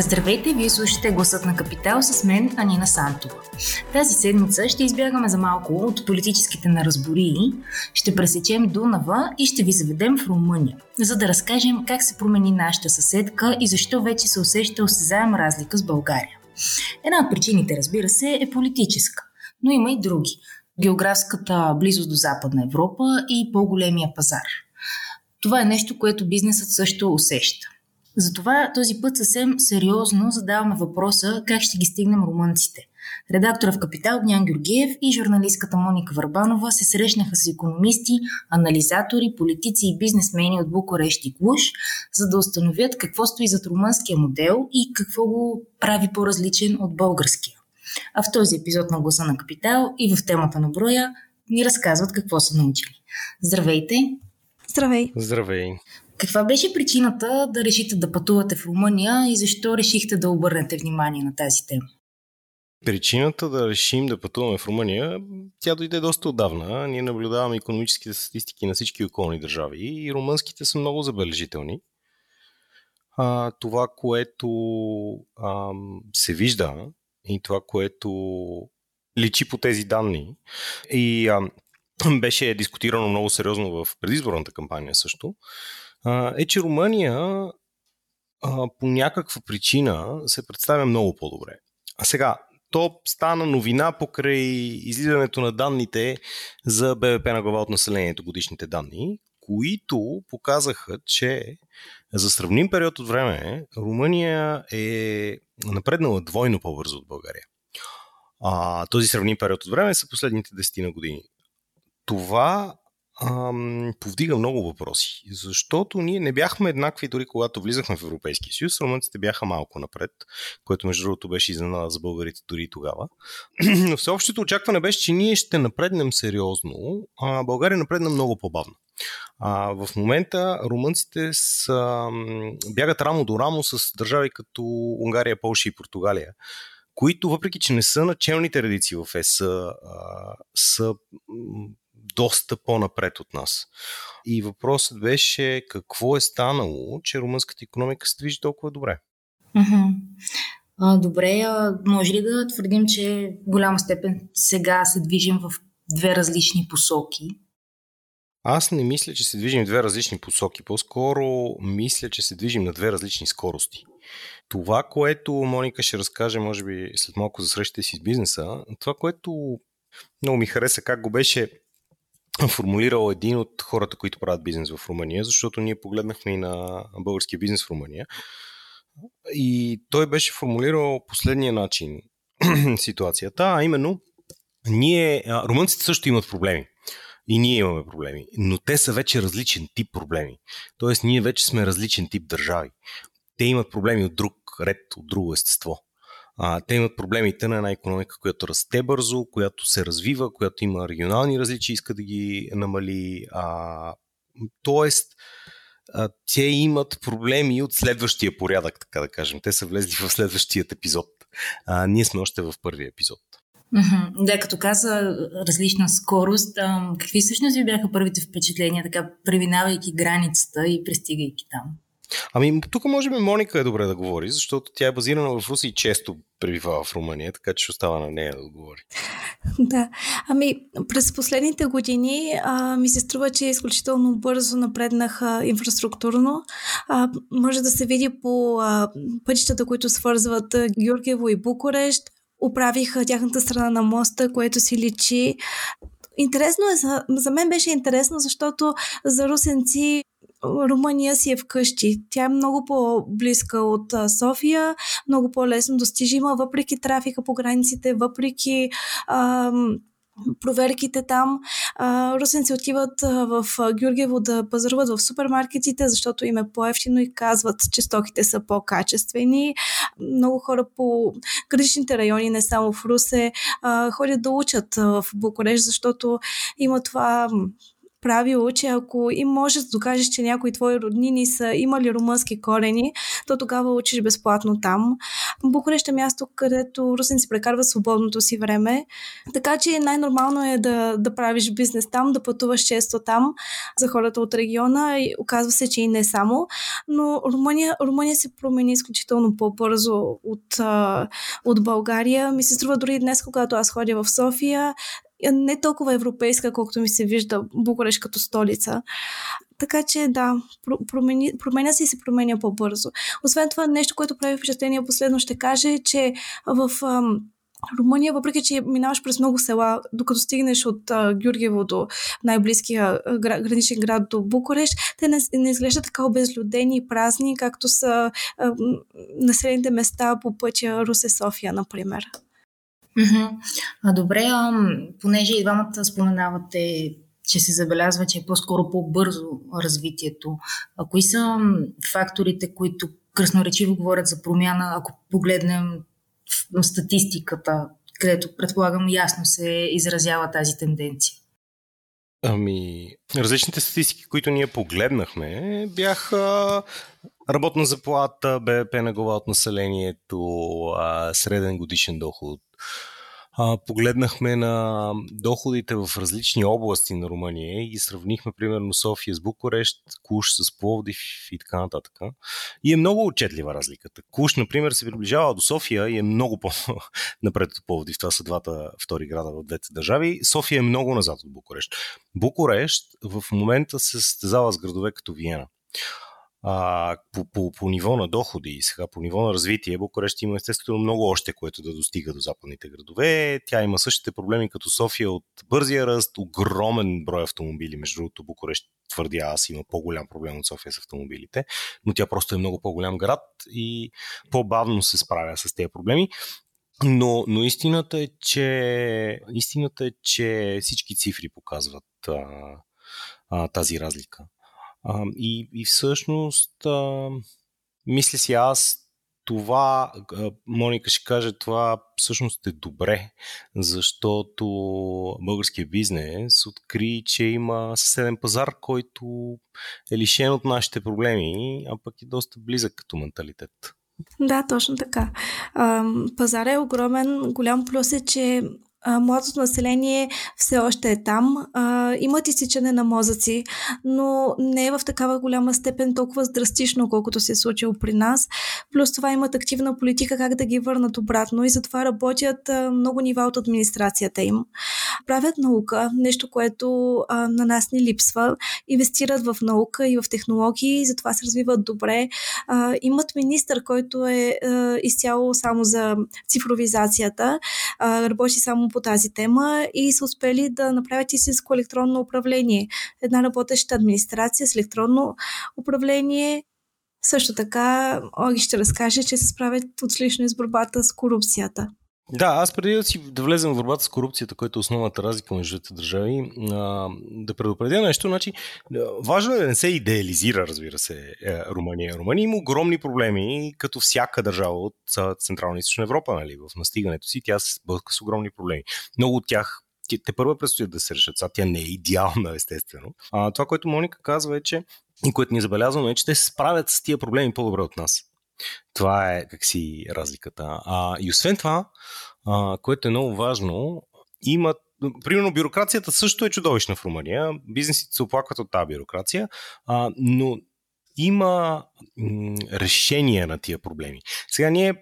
Здравейте, вие слушате Гласът на Капитал с мен, Анина Сантова. Тази седмица ще избягаме за малко от политическите наразбории, ще пресечем Дунава и ще ви заведем в Румъния, за да разкажем как се промени нашата съседка и защо вече се усеща осезаема разлика с България. Една от причините, разбира се, е политическа, но има и други. Географската близост до Западна Европа и по-големия пазар. Това е нещо, което бизнесът също усеща. Затова този път съвсем сериозно задаваме въпроса как ще ги стигнем румънците. Редактора в Капитал Гнян Георгиев и журналистката Моника Върбанова се срещнаха с економисти, анализатори, политици и бизнесмени от Букурещ и Клуш, за да установят какво стои зад румънския модел и какво го прави по-различен от българския. А в този епизод на Гласа на Капитал и в темата на броя ни разказват какво са научили. Здравейте! Здравей! Здравей! Каква беше причината да решите да пътувате в Румъния и защо решихте да обърнете внимание на тази тема? Причината да решим да пътуваме в Румъния, тя дойде доста отдавна. Ние наблюдаваме економическите статистики на всички околни държави и румънските са много забележителни. А, това, което а, се вижда и това, което личи по тези данни и а, беше дискутирано много сериозно в предизборната кампания също, е, че Румъния по някаква причина се представя много по-добре. А сега, то стана новина покрай излизането на данните за БВП на глава от населението, годишните данни, които показаха, че за сравним период от време Румъния е напреднала двойно по-бързо от България. А, този сравним период от време са последните 10 на години. Това ам, повдига много въпроси. Защото ние не бяхме еднакви дори когато влизахме в Европейския съюз. Румънците бяха малко напред, което между другото беше изненада за българите дори и тогава. Но всеобщото очакване беше, че ние ще напреднем сериозно, а България напредна много по-бавно. А, в момента румънците са, бягат рамо до рамо с държави като Унгария, Полша и Португалия които, въпреки че не са началните редици в ЕС, са доста по-напред от нас. И въпросът беше какво е станало, че румънската економика се движи толкова добре. Mm-hmm. А, добре, а може ли да твърдим, че в голяма степен сега се движим в две различни посоки? Аз не мисля, че се движим в две различни посоки. По-скоро мисля, че се движим на две различни скорости. Това, което Моника ще разкаже, може би след малко за срещите си с бизнеса, това, което много ми хареса как го беше формулирал един от хората, които правят бизнес в Румъния, защото ние погледнахме и на българския бизнес в Румъния. И той беше формулирал последния начин ситуацията, а именно ние, румънците също имат проблеми. И ние имаме проблеми. Но те са вече различен тип проблеми. Тоест, ние вече сме различен тип държави. Те имат проблеми от друг ред, от друго естество. А, те имат проблемите на една економика, която расте бързо, която се развива, която има регионални различия, иска да ги намали. А, тоест, а, те имат проблеми от следващия порядък, така да кажем. Те са влезли в следващият епизод. А, ние сме още в първия епизод. Да, като каза различна скорост, какви всъщност ви бяха първите впечатления, така преминавайки границата и пристигайки там? Ами, тук може би Моника е добре да говори, защото тя е базирана в Руси и често пребивава в Румъния, така че ще остава на нея да отговори. Да, ами през последните години а, ми се струва, че изключително бързо напреднаха инфраструктурно. А, може да се види по а, пътищата, които свързват Георгиево и Букурещ. Оправиха тяхната страна на моста, което си личи Интересно е, за, мен беше интересно, защото за русенци Румъния си е вкъщи. Тя е много по-близка от София, много по-лесно достижима, въпреки трафика по границите, въпреки ам, проверките там. А, русенци отиват в Георгиево да пазаруват в супермаркетите, защото им е по-ефтино и казват, че стоките са по-качествени. Много хора по граничните райони, не само в Русе, а, ходят да учат в Букурещ, защото има това правило, че ако и можеш да докажеш, че някои твои роднини са имали румънски корени, то тогава учиш безплатно там. Букурещ е място, където русенци прекарват свободното си време, така че най-нормално е да, да правиш бизнес там, да пътуваш често там за хората от региона и оказва се, че и не само, но Румъния, Румъния се промени изключително по-бързо от, от България. Ми се струва дори днес, когато аз ходя в София, не толкова европейска, колкото ми се вижда Букурещ като столица. Така че да, промени, променя се и се променя по-бързо. Освен това, нещо, което прави впечатление последно ще каже, е, че в ам, Румъния, въпреки че минаваш през много села, докато стигнеш от а, Гюргево до най-близкия гра, граничен град до Букурещ, те не, не изглеждат така обезлюдени и празни, както са а, населените места по пътя Русе-София, например. А, добре, а, понеже и двамата споменавате, че се забелязва, че е по-скоро по-бързо развитието. А кои са факторите, които красноречиво говорят за промяна, ако погледнем статистиката, където предполагам ясно се изразява тази тенденция? Ами, различните статистики, които ние погледнахме, бяха работна заплата, БВП на глава от населението, среден годишен доход, а, погледнахме на доходите в различни области на Румъния и сравнихме примерно София с Букурещ, Куш с Пловдив и така нататък. И е много отчетлива разликата. Куш, например, се приближава до София и е много по-напред от Пловдив. Това са двата втори града в двете държави. София е много назад от Букурещ. Букурещ в момента се състезава с градове като Виена а, по, по, по ниво на доходи и сега по ниво на развитие, Букурещ има естествено много още, което да достига до западните градове. Тя има същите проблеми като София от бързия ръст, огромен брой автомобили. Между другото, Букурещ твърдя аз има по-голям проблем от София с автомобилите, но тя просто е много по-голям град и по-бавно се справя с тези проблеми. Но, но истината, е, че, истината е, че всички цифри показват а, а, тази разлика. А, и, и всъщност, а, мисля си аз, това, Моника ще каже, това всъщност е добре, защото българския бизнес откри, че има съседен пазар, който е лишен от нашите проблеми, а пък е доста близък като менталитет. Да, точно така. Пазар е огромен. Голям плюс е, че а, младото население все още е там. А, имат изсичане на мозъци, но не е в такава голяма степен толкова драстично, колкото се е случило при нас. Плюс това имат активна политика как да ги върнат обратно и затова работят а, много нива от администрацията им. Правят наука, нещо, което а, на нас ни липсва. Инвестират в наука и в технологии, затова се развиват добре. А, имат министър, който е а, изцяло само за цифровизацията, а, работи само по тази тема и са успели да направят истинско електронно управление. Една работеща администрация с електронно управление. Също така, Оги ще разкаже, че се справят отлично с борбата с корупцията. Да, аз преди да си да влезем в борбата с корупцията, която е основната разлика между двете държави, да предупредя нещо, значи, важно е да не се идеализира, разбира се, е, Румъния. Румъния има огромни проблеми, като всяка държава от Централна и Източна Европа, нали, в настигането си, тя се сблъска с огромни проблеми. Много от тях те, първо предстоят да се решат. Сега тя не е идеална, естествено. А, това, което Моника казва е, че и което ни забелязваме е, че те се справят с тия проблеми по-добре от нас. Това е как си разликата. А, и освен това, а, което е много важно, имат Примерно бюрокрацията също е чудовищна в Румъния. Бизнесите се оплакват от тази бюрокрация, а, но има м- решение на тия проблеми. Сега ние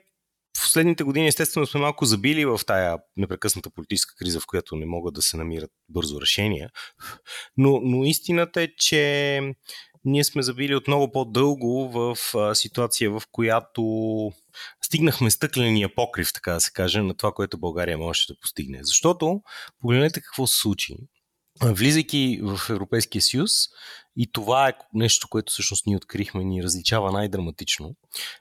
в последните години естествено сме малко забили в тая непрекъсната политическа криза, в която не могат да се намират бързо решения. Но, но истината е, че ние сме забили от много по-дълго в а, ситуация, в която стигнахме стъкления покрив, така да се каже, на това, което България можеше да постигне. Защото, погледнете какво се случи. Влизайки в Европейския съюз, и това е нещо, което всъщност ние открихме, ни различава най-драматично.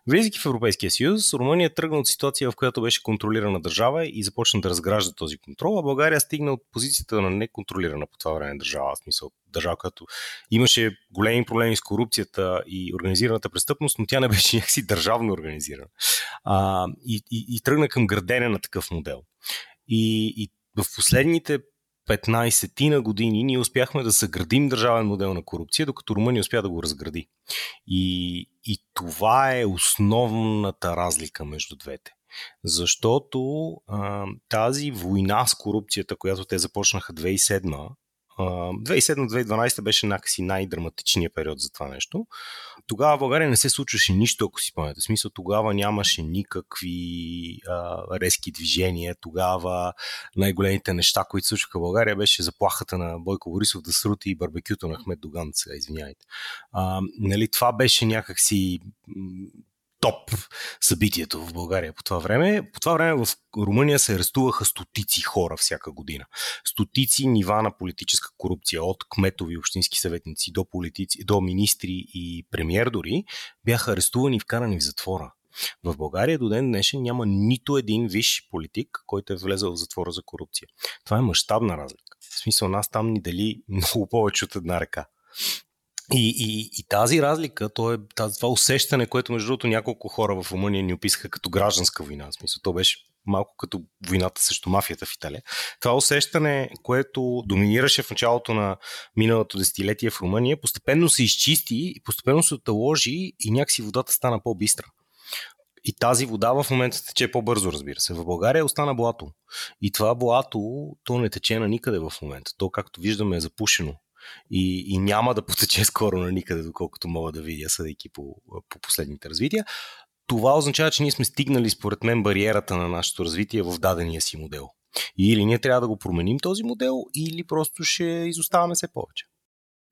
Влизайки в Европейския съюз, Румъния тръгна от ситуация, в която беше контролирана държава и започна да разгражда този контрол, а България стигна от позицията на неконтролирана по това време държава. В смисъл, държава, която имаше големи проблеми с корупцията и организираната престъпност, но тя не беше някакси държавно организирана. А, и, и, и тръгна към градене на такъв модел. И, и в последните 15 на години ние успяхме да съградим държавен модел на корупция, докато Румъния успя да го разгради. И, и това е основната разлика между двете. Защото а, тази война с корупцията, която те започнаха 2007 2007-2012 беше някакси най-драматичният период за това нещо. Тогава в България не се случваше нищо, ако си спомняте. В смисъл, тогава нямаше никакви а, резки движения. Тогава най-големите неща, които случваха в България, беше заплахата на Бойко Борисов да срути и барбекюто на Ахмед Доган. Сега, извиняйте. А, нали, това беше някакси топ събитието в България по това време. По това време в Румъния се арестуваха стотици хора всяка година. Стотици нива на политическа корупция, от кметови общински съветници до политици, до министри и премьер дори, бяха арестувани и вкарани в затвора. В България до ден днешен няма нито един висш политик, който е влезъл в затвора за корупция. Това е мащабна разлика. В смисъл нас там ни дали много повече от една ръка. И, и, и тази разлика, то е, това усещане, което между другото няколко хора в Румъния ни описаха като гражданска война, в смисъл, то беше малко като войната срещу мафията в Италия. Това усещане, което доминираше в началото на миналото десетилетие в Румъния, постепенно се изчисти постепенно се отложи и някакси водата стана по-бистра. И тази вода в момента тече по-бързо, разбира се. В България остана блато. И това блато, то не тече на никъде в момента. То, както виждаме, е запушено и, и няма да потече скоро на никъде, доколкото мога да видя, съдейки по, по последните развития. Това означава, че ние сме стигнали, според мен, бариерата на нашето развитие в дадения си модел. И или ние трябва да го променим този модел, или просто ще изоставаме все повече.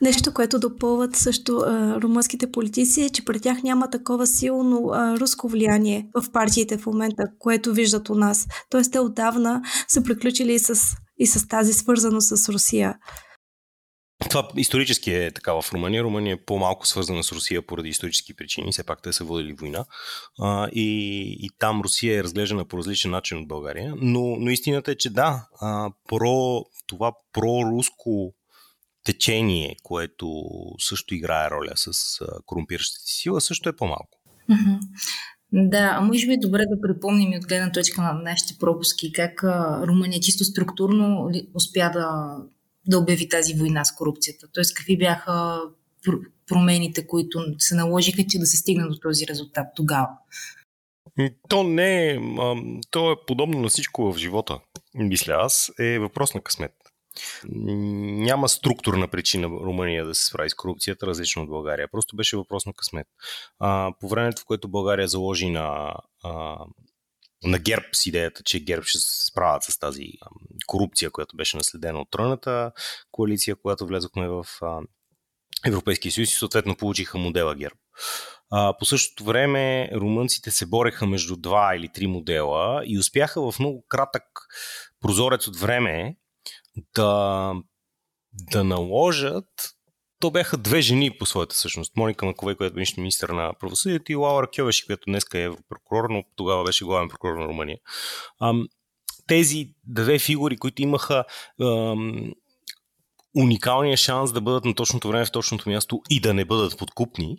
Нещо, което допълват също а, румънските политици е, че при тях няма такова силно а, руско влияние в партиите в момента, което виждат у нас. Тоест те отдавна са приключили и с, и с тази свързано с Русия. Това исторически е така в Румъния. Румъния е по-малко свързана с Русия поради исторически причини. Все пак те са водили война. А, и, и там Русия е разглеждана по различен начин от България. Но, но истината е, че да, а, про, това проруско течение, което също играе роля с корумпиращата си сила, също е по-малко. Да, а може би е добре да припомним от гледна точка на нашите пропуски, как Румъния чисто структурно успя да да обяви тази война с корупцията? Тоест, какви бяха промените, които се наложиха, че да се стигне до този резултат тогава? То не е. То е подобно на всичко в живота, мисля аз. Е въпрос на късмет. Няма структурна причина Румъния да се справи с корупцията, различно от България. Просто беше въпрос на късмет. А, по времето, в което България заложи на на ГЕРБ с идеята, че ГЕРБ ще се справят с тази корупция, която беше наследена от тройната коалиция, когато влезохме в Европейския съюз и съответно получиха модела ГЕРБ. По същото време румънците се бореха между два или три модела и успяха в много кратък прозорец от време да, да наложат то бяха две жени по своята същност. Моника Макове, която беше министър на правосъдието и Лаура Кьовеши, която днес е европрокурор, но тогава беше главен прокурор на Румъния. Ам, тези две фигури, които имаха ам, уникалния шанс да бъдат на точното време в точното място и да не бъдат подкупни,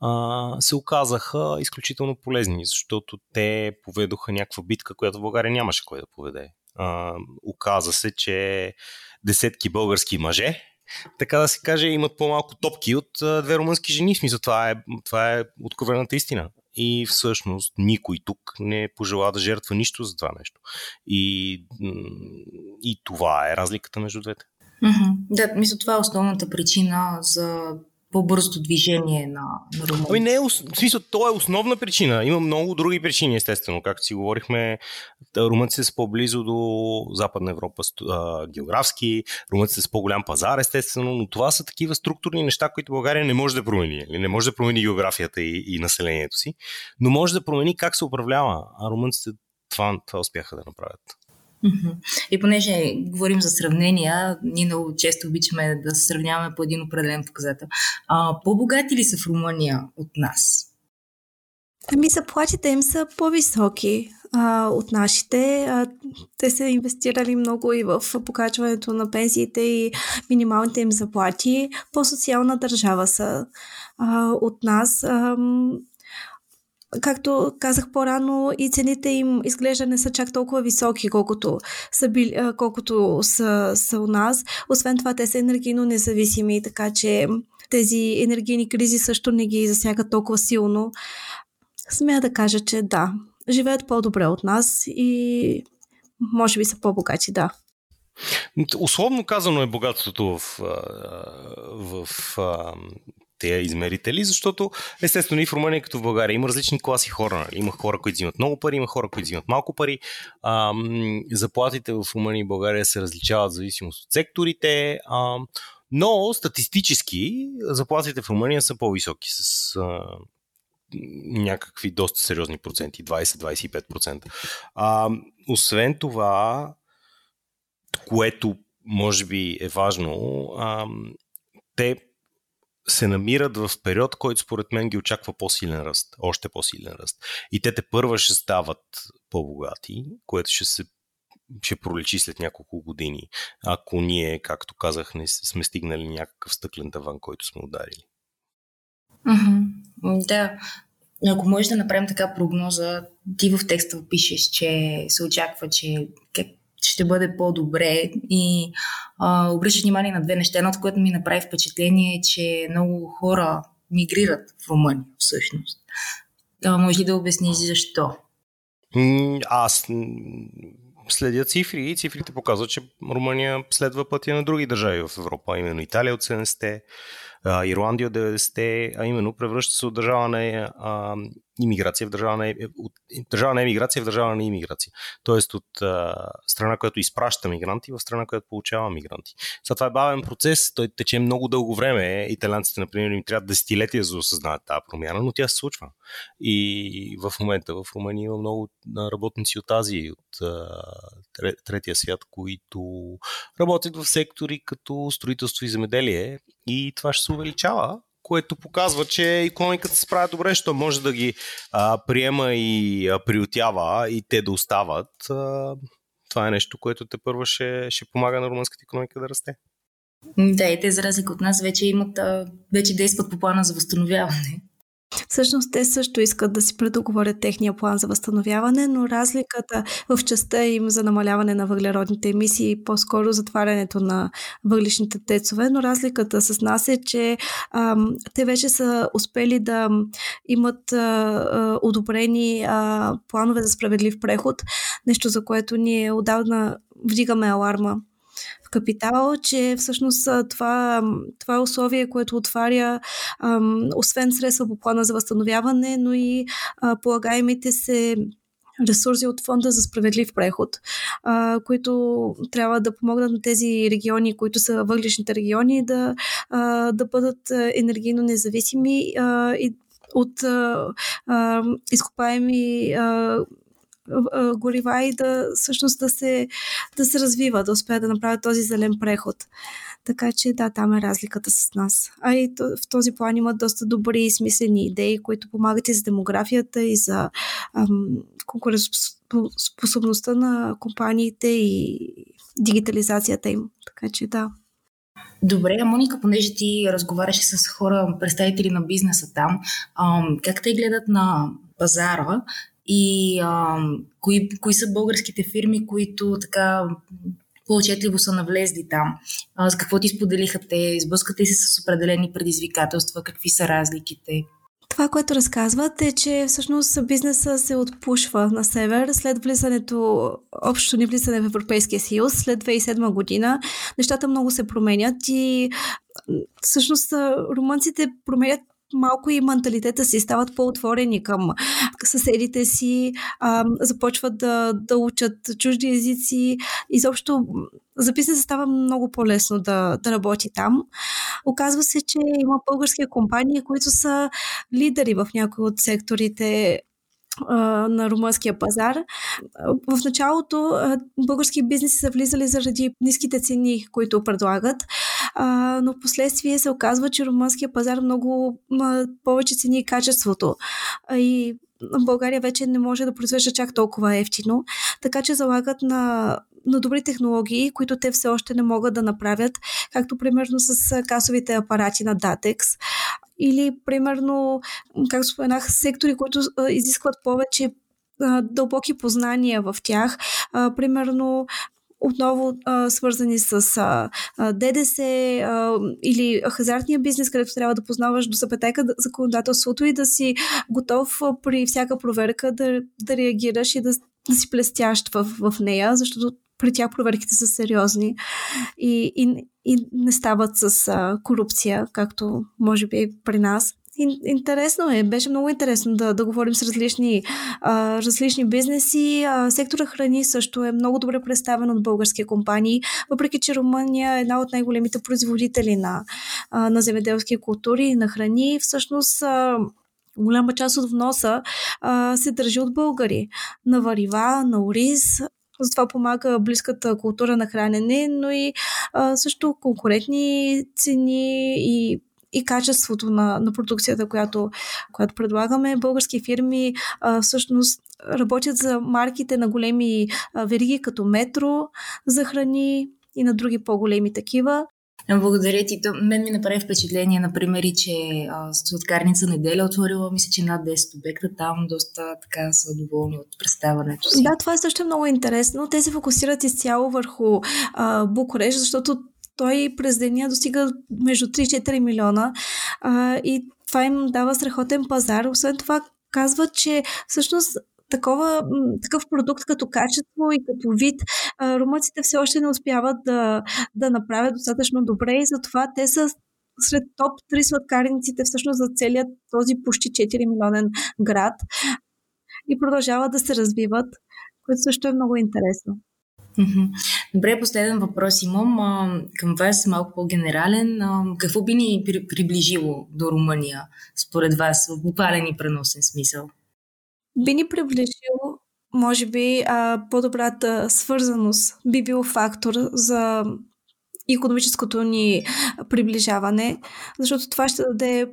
а, се оказаха изключително полезни, защото те поведоха някаква битка, която в България нямаше кой да поведе. А, оказа се, че десетки български мъже, така да се каже, имат по-малко топки от две румънски жени. В смисъл, това е, това е откровената истина. И всъщност никой тук не пожела да жертва нищо за това нещо. И, и това е разликата между двете. Mm-hmm. Да, мисля, това е основната причина за по-бързото движение на, на Румъния. Ами не е, в смисъл, то е основна причина. Има много други причини, естествено. Както си говорихме, румънците са по-близо до Западна Европа географски, румънците са по-голям пазар, естествено, но това са такива структурни неща, които България не може да промени. Не може да промени географията и, и населението си, но може да промени как се управлява. А румънците това, това успяха да направят. И понеже говорим за сравнения, ние много често обичаме да се сравняваме по един определен показател. А, по-богати ли са в Румъния от нас? Ами заплатите им са по-високи а, от нашите. А, те са инвестирали много и в покачването на пенсиите и минималните им заплати. По-социална държава са а, от нас. А, както казах по-рано, и цените им изглежда не са чак толкова високи, колкото са, били, колкото са, са у нас. Освен това, те са енергийно независими, така че тези енергийни кризи също не ги засягат толкова силно. Смея да кажа, че да, живеят по-добре от нас и може би са по-богати, да. Условно казано е богатството в, в, в тези измерители, защото естествено и в Румъния като в България има различни класи хора. Има хора, които взимат много пари, има хора, които взимат малко пари. А, заплатите в Румъния и България се различават в зависимост от секторите. А, но статистически заплатите в Румъния са по-високи с а, някакви доста сериозни проценти, 20-25%. А, освен това, което може би е важно, а, те се намират в период, който според мен ги очаква по-силен ръст, още по-силен ръст. И те те първа ще стават по-богати, което ще се ще пролечи след няколко години, ако ние, както казах, не сме стигнали някакъв стъклен таван, който сме ударили. Mm-hmm. Да. Ако можеш да направим така прогноза, ти в текста пишеш, че се очаква, че ще бъде по-добре и а, обръщаш внимание на две неща. Едното, което ми направи впечатление е, че много хора мигрират в Румъния всъщност. А, може ли да обясниш защо? Аз следя цифри и цифрите показват, че Румъния следва пътя на други държави в Европа, именно Италия от 70-те, Ирландия от 90-те, а именно превръща се от държава на а, иммиграция в държава на, от държава на емиграция в държава на иммиграция. Тоест от а, страна, която изпраща мигранти в страна, която получава мигранти. Сега това е бавен процес, той тече много дълго време. Италянците, например, им трябва десетилетия за да осъзнаят тази промяна, но тя се случва. И в момента в Румъния има много работници от Азия, от а, третия свят, които работят в сектори като строителство и земеделие и това ще се увеличава което показва, че економиката се справя добре, що може да ги а, приема и а, приютява и те да остават. А, това е нещо, което те първо ще, ще помага на румънската економика да расте. Да, и те за разлика от нас вече имат, вече действат по плана за възстановяване. Всъщност те също искат да си предоговорят техния план за възстановяване, но разликата в частта им за намаляване на въглеродните емисии, по-скоро затварянето на въглишните тецове, но разликата с нас е, че ам, те вече са успели да имат а, а, одобрени а, планове за справедлив преход, нещо за което ние отдавна вдигаме аларма капитал, че всъщност това, това е условие, което отваря ам, освен средства по плана за възстановяване, но и а, полагаемите се ресурси от фонда за справедлив преход, а, които трябва да помогнат на тези региони, които са въглишните региони, да, а, да бъдат енергийно независими а, и от а, а, изкопаеми а, горива и да всъщност да се, да се развива, да успеят да направят този зелен преход. Така че да, там е разликата с нас. А и в този план имат доста добри и смислени идеи, които помагат и за демографията, и за конкурентоспособността на компаниите и дигитализацията им. Така че да. Добре, Моника, понеже ти разговаряш с хора, представители на бизнеса там, ам, как те гледат на пазара и а, кои, кои са българските фирми, които така по-отчетливо са навлезли там. А, с какво ти споделиха те? Сблъскате се с определени предизвикателства? Какви са разликите? Това, което разказват е, че всъщност бизнеса се отпушва на север след влизането, общото ни влизане в Европейския съюз, след 2007 година. Нещата много се променят и всъщност румънците променят малко и менталитета си, стават по-отворени към съседите си, а, започват да, да учат чужди езици. Изобщо за бизнеса става много по-лесно да, да работи там. Оказва се, че има български компании, които са лидери в някои от секторите на румънския пазар. В началото български бизнеси са влизали заради ниските цени, които предлагат, но в последствие се оказва, че румънския пазар много повече цени качеството. И България вече не може да произвежда чак толкова ефтино, така че залагат на на добри технологии, които те все още не могат да направят, както примерно с касовите апарати на Datex или, примерно, както споменах, сектори, които а, изискват повече дълбоки познания в тях. А, примерно, отново а, свързани с а, ДДС а, или хазартния бизнес, където трябва да познаваш до запетайка законодателството и да си готов при всяка проверка да, да реагираш и да, да си плестящ в, в нея, защото при тях проверките са сериозни и, и, и не стават с а, корупция, както може би при нас интересно е. Беше много интересно да, да говорим с различни, а, различни бизнеси. А, сектора храни също е много добре представен от български компании, въпреки че Румъния е една от най-големите производители на, а, на земеделски култури и на храни. Всъщност а, голяма част от вноса а, се държи от българи. На варива, на ориз, затова помага близката култура на хранене, но и а, също конкурентни цени и и качеството на, на продукцията, която, която предлагаме. Български фирми а, всъщност работят за марките на големи а, вериги, като Метро за храни и на други по-големи такива. Благодаря ти. То, мен ми направи впечатление, например, и че сладкарница неделя отворила, мисля, че над 10 обекта. Там доста така са доволни от представането си. Да, това е също много интересно. Те се фокусират изцяло върху а, Букурещ, защото той през деня достига между 3-4 милиона а, и това им дава страхотен пазар. Освен това, казват, че всъщност такова, такъв продукт като качество и като вид, румъците все още не успяват да, да направят достатъчно добре и затова те са сред топ 3 сладкарниците всъщност за целият този почти 4 милионен град и продължават да се развиват, което също е много интересно. Добре, последен въпрос имам а, към вас, малко по-генерален. А, какво би ни при, приближило до Румъния, според вас, в буквален и преносен смисъл? Би ни приближило, може би, а, по-добрата свързаност би бил фактор за економическото ни приближаване, защото това ще даде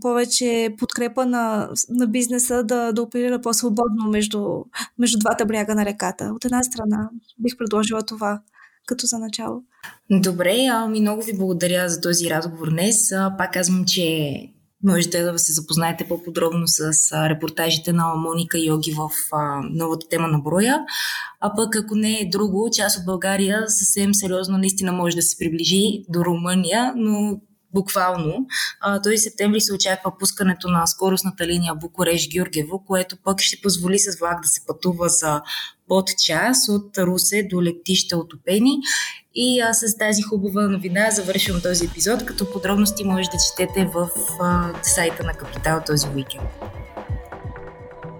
повече подкрепа на, на бизнеса да, да оперира по-свободно между, между двата бряга на реката. От една страна бих предложила това като за начало. Добре, ами много ви благодаря за този разговор днес. Пак казвам, че Можете да се запознаете по-подробно с репортажите на Моника Йоги в новата тема на броя. А пък ако не е друго, част от България съвсем сериозно наистина може да се приближи до Румъния, но буквално. А, този септември се очаква пускането на скоростната линия Букуреш-Гюргево, което пък ще позволи с влак да се пътува за под час от Русе до летище Отопени. И а, с тази хубава новина завършвам този епизод, като подробности може да четете в а, сайта на Капитал този уикенд.